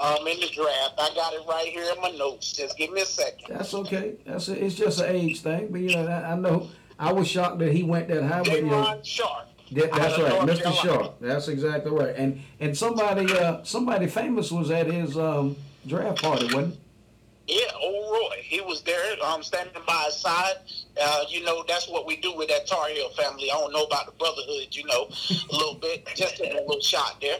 um, in the draft. I got it right here in my notes. Just give me a second. That's okay. That's a, it's just an age thing, but you know I, I know I was shocked that he went that high, but you know. Sharp. That, that's right, North Mr. Carolina. Sharp. That's exactly right. And and somebody uh somebody famous was at his um draft party, wasn't? Yeah, old Roy. He was there, um, standing by his side. Uh, you know, that's what we do with that Tar Heel family. I don't know about the brotherhood, you know, a little bit, just a little shot there.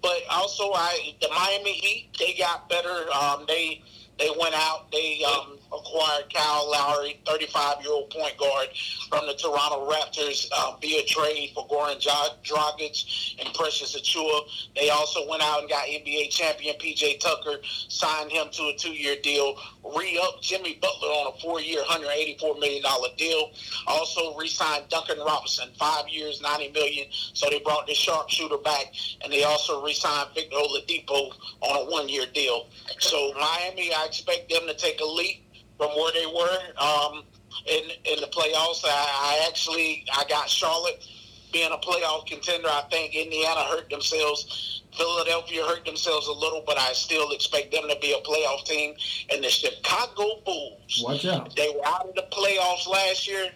But also, I the Miami Heat, they got better. Um, they they went out. They um, acquired Kyle Lowry, 35 year old point guard from the Toronto Raptors, uh, via trade for Goran Dra- Dragic and Precious Achiuwa. They also went out and got NBA champion PJ Tucker, signed him to a two year deal, re upped Jimmy Butler on a four year, $184 million deal. Also re signed Duncan Robinson, five years, 90 million. So they brought the sharpshooter back, and they also re signed Victor Oladipo on a one year deal. So Miami, I expect them to take a leap from where they were um, in in the playoffs. I, I actually I got Charlotte being a playoff contender. I think Indiana hurt themselves. Philadelphia hurt themselves a little, but I still expect them to be a playoff team. And the Chicago Bulls, Watch out. they were out of the playoffs last year,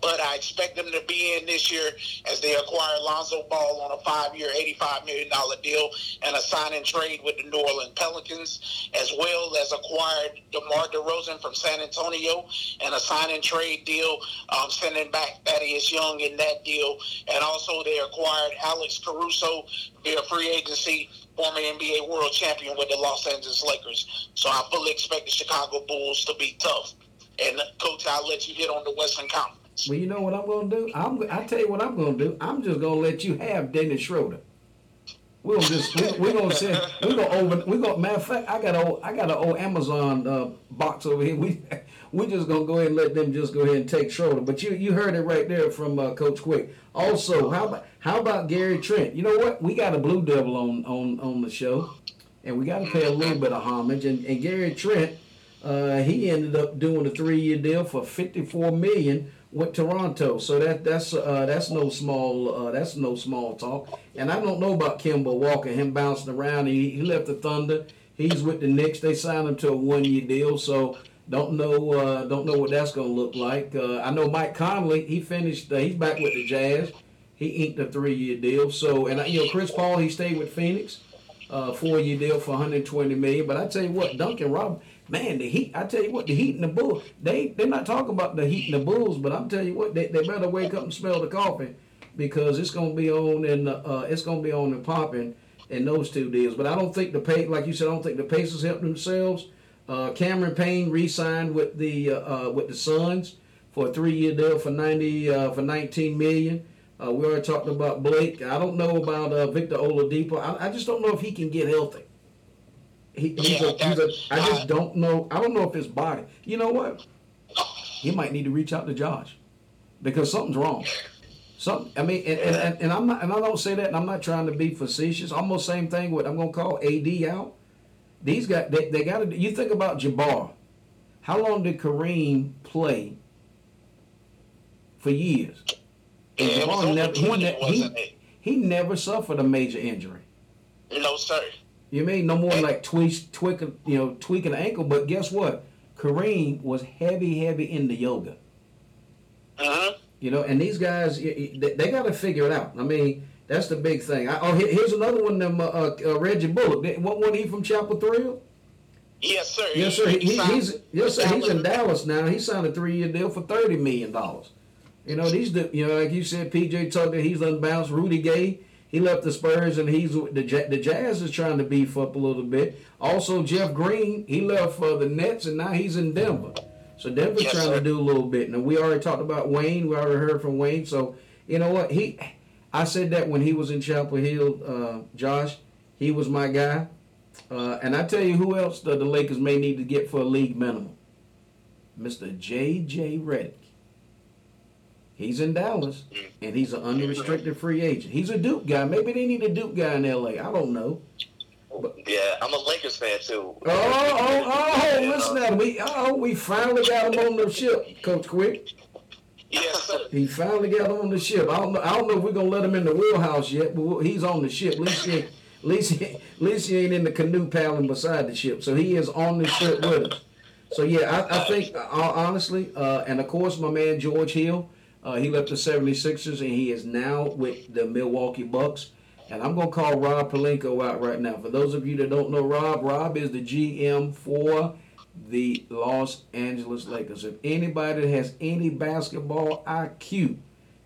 but I expect them to be in this year as they acquire Lonzo Ball on a five-year, $85 million deal and a sign-and trade with the New Orleans Pelicans, as well as acquired DeMar DeRozan from San Antonio and a sign-and trade deal, um, sending back Thaddeus Young in that deal. And also they acquired Alex Caruso via free agency, former NBA world champion with the Los Angeles Lakers. So I fully expect the Chicago Bulls to be tough. And coach, I'll let you hit on the Western Conference. Well, you know what I'm gonna do? I'm I tell you what I'm gonna do. I'm just gonna let you have Dennis Schroeder. We're gonna just we, we gonna send we're gonna over we gonna matter of fact I got a I got an old Amazon uh, box over here. We we're just gonna go ahead and let them just go ahead and take Schroeder. But you you heard it right there from uh, Coach Quick. Also, how about how about Gary Trent? You know what? We got a Blue Devil on on on the show, and we got to pay a little bit of homage. And, and Gary Trent, uh, he ended up doing a three year deal for fifty four million with Toronto. So that that's uh, that's no small uh, that's no small talk. And I don't know about Kemba Walker, him bouncing around. He, he left the Thunder. He's with the Knicks. They signed him to a one year deal. So don't know uh, don't know what that's to look like. Uh, I know Mike Conley. He finished. Uh, he's back with the Jazz. He inked a three year deal. So and you know Chris Paul. He stayed with Phoenix. Uh, four year deal for 120 million. But I tell you what, Duncan Robinson man, the Heat. I tell you what, the Heat and the Bulls. They they're not talking about the Heat and the Bulls, but I'm telling you what, they, they better wake up and smell the coffee because it's gonna be on and uh, it's gonna be on and popping in those two deals. But I don't think the pay, like you said, I don't think the Pacers helped themselves. Uh, Cameron Payne re-signed with the uh, uh with the Suns for a three-year deal for ninety uh, for 19 million. Uh, we already talked about Blake. I don't know about Victor Oladipo. I, I just don't know if he can get healthy. He, he's, yeah, a, he's a, I just don't know. I don't know if his body. You know what? He might need to reach out to Josh because something's wrong. Something. I mean, and, and, and I'm not, and I don't say that, and I'm not trying to be facetious. Almost same thing with I'm gonna call AD out. These guys, they, they got to. You think about Jabbar. How long did Kareem play? For years. And yeah, Jabbar never, he, he, he never suffered a major injury. No, sir. You mean no more like tweak, tweak, you know, tweaking an ankle. But guess what? Kareem was heavy, heavy into yoga. Uh-huh. You know, and these guys, they, got to figure it out. I mean, that's the big thing. I, oh, here's another one. Them uh, uh, Reggie Bullock. What one? He from Chapel Thrill? Yes, sir. Yes, sir. He, he, he's yes, sir. He's in Dallas now. He signed a three-year deal for thirty million dollars. You know, these, you know, like you said, PJ Tucker. He's unbalanced. Rudy Gay he left the Spurs and he's the the Jazz is trying to beef up a little bit. Also, Jeff Green he left for the Nets and now he's in Denver. So Denver's yes, trying sir. to do a little bit. Now we already talked about Wayne. We already heard from Wayne. So you know what he, I said that when he was in Chapel Hill, uh, Josh, he was my guy. Uh, and I tell you who else the, the Lakers may need to get for a league minimum. Mr. J.J. Redick. He's in Dallas, and he's an unrestricted free agent. He's a Duke guy. Maybe they need a Duke guy in L.A. I don't know. But, yeah, I'm a Lakers fan too. Oh, oh, oh! Yeah, listen, uh, we oh we finally got him on the ship, Coach Quick. Yes, sir. He finally got on the ship. I don't know. I don't know if we're gonna let him in the wheelhouse yet, but he's on the ship. At least he, at least he, at least he ain't in the canoe paddling beside the ship. So he is on the ship with us. So yeah, I, I think uh, honestly, uh, and of course, my man George Hill. Uh, he left the 76ers and he is now with the Milwaukee Bucks. And I'm going to call Rob Pelinka out right now. For those of you that don't know Rob, Rob is the GM for the Los Angeles Lakers. If anybody has any basketball IQ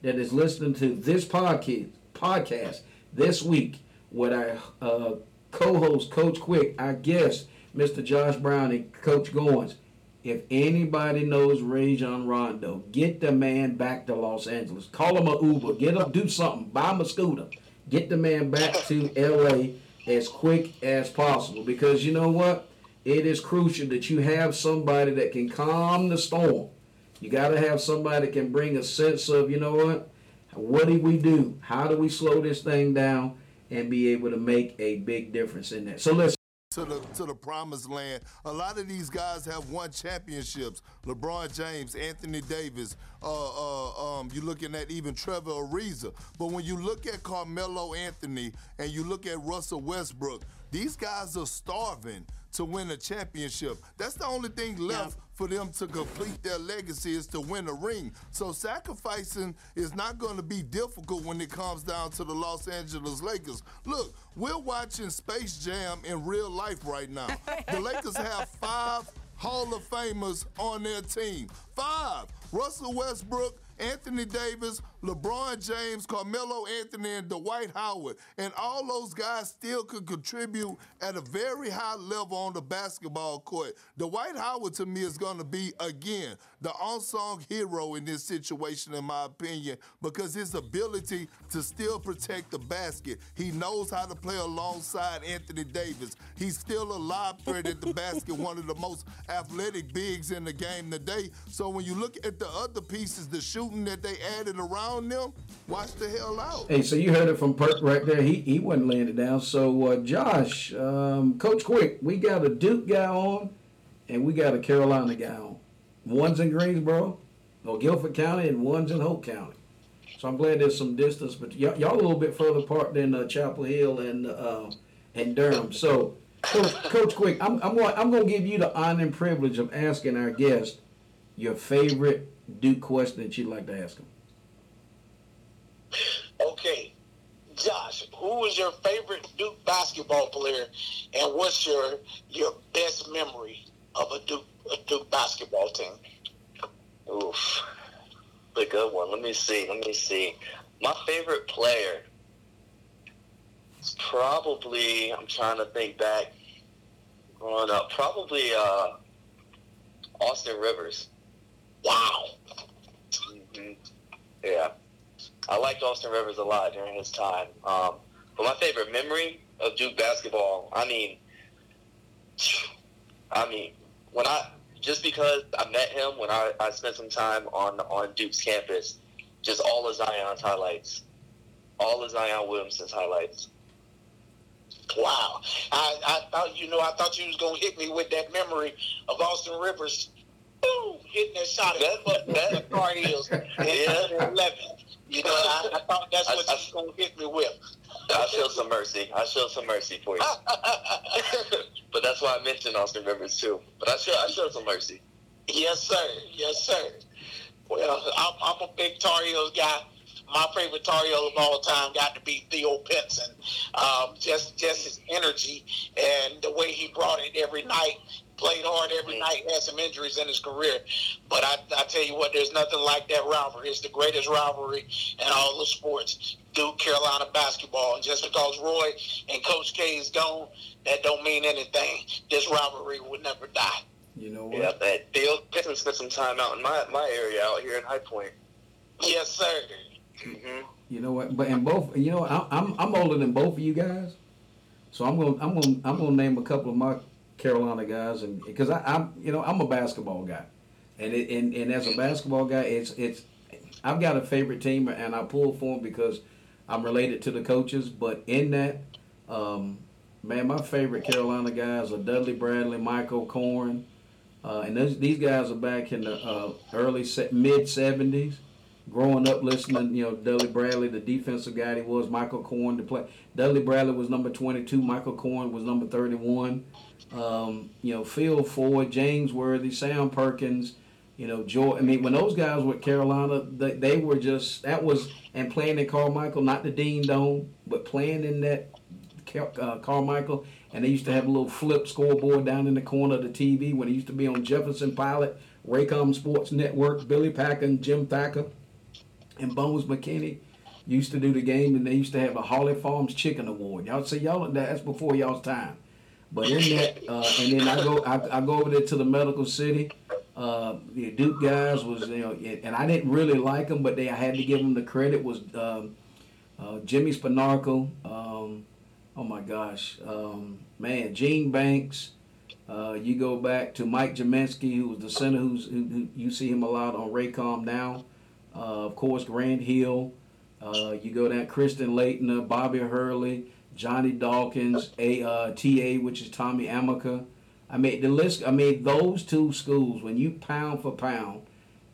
that is listening to this podcast, podcast this week with our uh, co-host Coach Quick, I guess Mr. Josh Brown and Coach Goins, if anybody knows Rajon Rondo, get the man back to Los Angeles. Call him a Uber. Get him, do something. Buy him a scooter. Get the man back to LA as quick as possible. Because you know what? It is crucial that you have somebody that can calm the storm. You got to have somebody that can bring a sense of, you know what? What do we do? How do we slow this thing down and be able to make a big difference in that? So listen to the to the promised land. A lot of these guys have won championships. LeBron James, Anthony Davis. Uh, uh, um, you're looking at even Trevor Ariza. But when you look at Carmelo Anthony and you look at Russell Westbrook, these guys are starving to win a championship. That's the only thing left yeah. For them to complete their legacy is to win a ring. So sacrificing is not going to be difficult when it comes down to the Los Angeles Lakers. Look, we're watching Space Jam in real life right now. the Lakers have five Hall of Famers on their team. Five. Russell Westbrook, Anthony Davis, LeBron James, Carmelo Anthony, and Dwight Howard. And all those guys still could contribute at a very high level on the basketball court. Dwight Howard, to me, is going to be, again, the unsung hero in this situation, in my opinion, because his ability to still protect the basket. He knows how to play alongside Anthony Davis. He's still a lob threat at the basket, one of the most athletic bigs in the game today. So when you look at the other pieces, the shooting that they added around them, watch the hell out. Hey, so you heard it from Perk right there. He he wasn't laying it down. So uh, Josh, um, Coach Quick, we got a Duke guy on, and we got a Carolina guy on. One's in Greensboro, or Guilford County, and one's in Hoke County. So I'm glad there's some distance, but y'all, y'all a little bit further apart than uh, Chapel Hill and uh, and Durham. So, Coach, Quick, I'm I'm going I'm going to give you the honor and privilege of asking our guest your favorite Duke question that you'd like to ask him. Okay, Josh, who was your favorite Duke basketball player, and what's your your best memory of a Duke a Duke basketball team? Oof. The good one. Let me see. Let me see. My favorite player is probably, I'm trying to think back growing up, probably uh, Austin Rivers. Wow. hmm Yeah. I liked Austin Rivers a lot during his time. Um, but my favorite memory of Duke basketball, I mean, I mean, when I just because I met him when I, I spent some time on on Duke's campus, just all of Zion's highlights, all of Zion Williamson's highlights. Wow. I, I thought you know I thought you was gonna hit me with that memory of Austin Rivers boom, hitting that shot at that, that, Tar Heels Yeah. 11. You know, I, I thought that's what I- you was gonna hit me with. I show some mercy. I show some mercy for you. but that's why I mentioned Austin Rivers too. But I show I show some mercy. Yes, sir. Yes, sir. Well, I'm, I'm a big Tar Heels guy. My favorite Tar Heel of all time got to be Theo Pinson. Um, just, just his energy and the way he brought it every night. Played hard every night. Had some injuries in his career, but I, I tell you what, there's nothing like that rivalry. It's the greatest rivalry in all the sports. Duke Carolina basketball, and just because Roy and Coach K is gone, that don't mean anything. This rivalry will never die. You know what? Yeah, man. Theo Pinson spent some time out in my, my area out here in High Point. Yes, sir. hmm You know what? But in both, you know, I, I'm I'm older than both of you guys, so I'm gonna I'm gonna I'm gonna name a couple of my Carolina guys, and because I'm you know I'm a basketball guy, and it, and and as a basketball guy, it's it's I've got a favorite team, and I pull for them because I'm related to the coaches. But in that, um, man, my favorite Carolina guys are Dudley Bradley, Mike O'Koren, uh, and those, these guys are back in the uh, early mid '70s growing up listening, you know, Dudley Bradley, the defensive guy he was, Mike O'Koren, to play. Dudley Bradley was number 22, Mike O'Koren was number 31. Um, you know, Phil Ford, James Worthy, Sam Perkins, you know, Joy. I mean, when those guys were at Carolina, they, they were just, that was, and playing in Carmichael, not the Dean Dome, but playing in that uh, Carmichael, and they used to have a little flip scoreboard down in the corner of the TV when it used to be on Jefferson Pilot, Raycom Sports Network, Billy Packer and Jim Thacker and Bones McKinney used to do the game, and they used to have a Holly Farms Chicken Award. Y'all see, y'all that's before y'all's time. But in that, uh, and then I go I, I go over there to the Medical City. Uh, the Duke guys was you know, and I didn't really like them, but they I had to give them the credit. Was um, uh, Jimmy Spanarkel? Um, oh my gosh, um, man, Gene Banks. Uh, you go back to Mike Gminski, who was the center, who's who, who you see him a lot on Raycom now. Uh, of course, Grant Hill. Uh, you go down Christian Laettner, Bobby Hurley, Johnny Dawkins, a uh, TA, which is Tommy Amaker. I mean the list. I mean those two schools. When you pound for pound,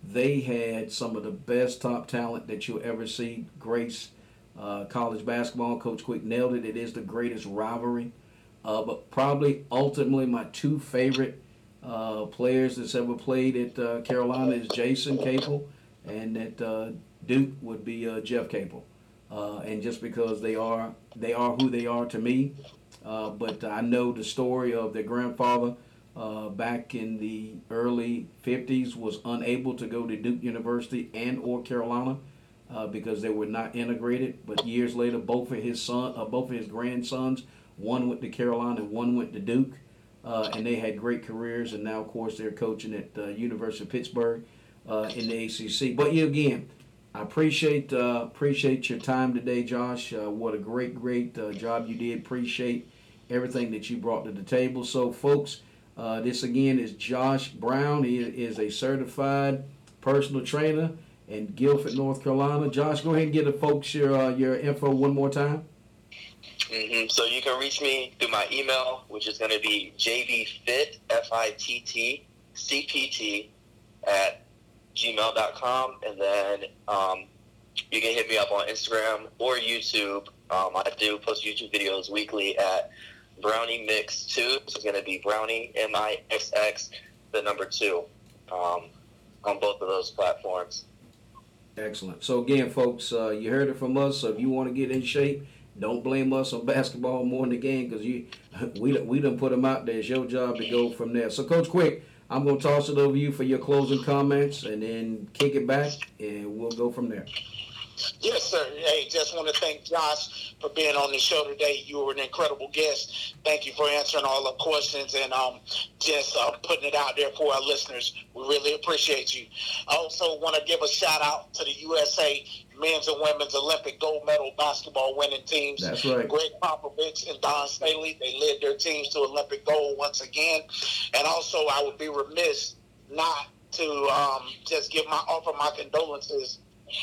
they had some of the best top talent that you'll ever see. Grace uh, college basketball. Coach Quick nailed it. It is the greatest rivalry. Uh, but probably ultimately my two favorite uh, players that's ever played at Carolina is Jason Capel and that uh, Duke would be uh, Jeff Capel. Uh, and just because they are they are who they are to me, uh, but I know the story of their grandfather uh, back in the early 50s was unable to go to Duke University and or Carolina. uh, because they were not integrated. But years later, both of his son, both of his grandsons, one went to Carolina and one went to Duke, uh, and they had great careers. And now, of course, they're coaching at uh, University of Pittsburgh uh, in the ACC. But you again, I appreciate uh, appreciate your time today, Josh. Uh, what a great, great uh, job you did. Appreciate everything that you brought to the table. So, folks, uh, this again is Josh Brown. He is a certified personal trainer in Guilford, North Carolina. Josh, go ahead and give the folks your uh, your info one more time. Mm-hmm. So you can reach me through my email, which is going to be jbfitt, F-I-T-T, C-P-T, at gmail.com. And then um, you can hit me up on Instagram or YouTube. Um, I do post YouTube videos weekly at Brownie Mix 2. So it's going to be Brownie, M-I-X-X, the number 2, um, on both of those platforms. Excellent. So again, folks, uh, you heard it from us. So if you want to get in shape, don't blame us on basketball more than the game because you we we done put them out there. It's your job to go from there. So Coach Quick, I'm gonna toss it over to you for your closing comments and then kick it back and we'll go from there. Yes, sir. Hey, just want to thank Josh for being on the show today. You were an incredible guest. Thank you for answering all the questions and um, just uh, putting it out there for our listeners. We really appreciate you. I also want to give a shout out to the USA men's and women's Olympic gold medal basketball winning teams. That's right. Gregg Popovich and Dawn Staley, they led their teams to Olympic gold once again. And also, I would be remiss not to um, just give my offer my condolences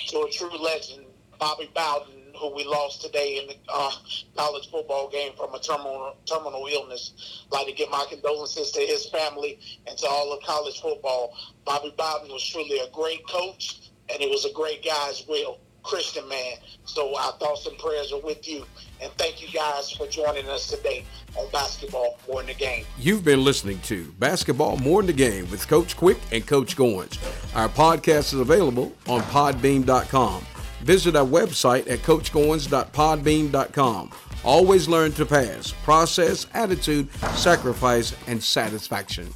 to a true legend, Bobby Bowden, who we lost today in the uh, college football game from a terminal terminal illness. I'd like to give my condolences to his family and to all of college football. Bobby Bowden was truly a great coach, and he was a great guy as well. Christian man. So our thoughts and prayers are with you. And thank you guys for joining us today on Basketball More in the Game. You've been listening to Basketball More in the Game with Coach Quick and Coach Goins. Our podcast is available on podbean.com. Visit our website at coachgoins.podbean.com. Always learn to pass, process, attitude, sacrifice, and satisfaction.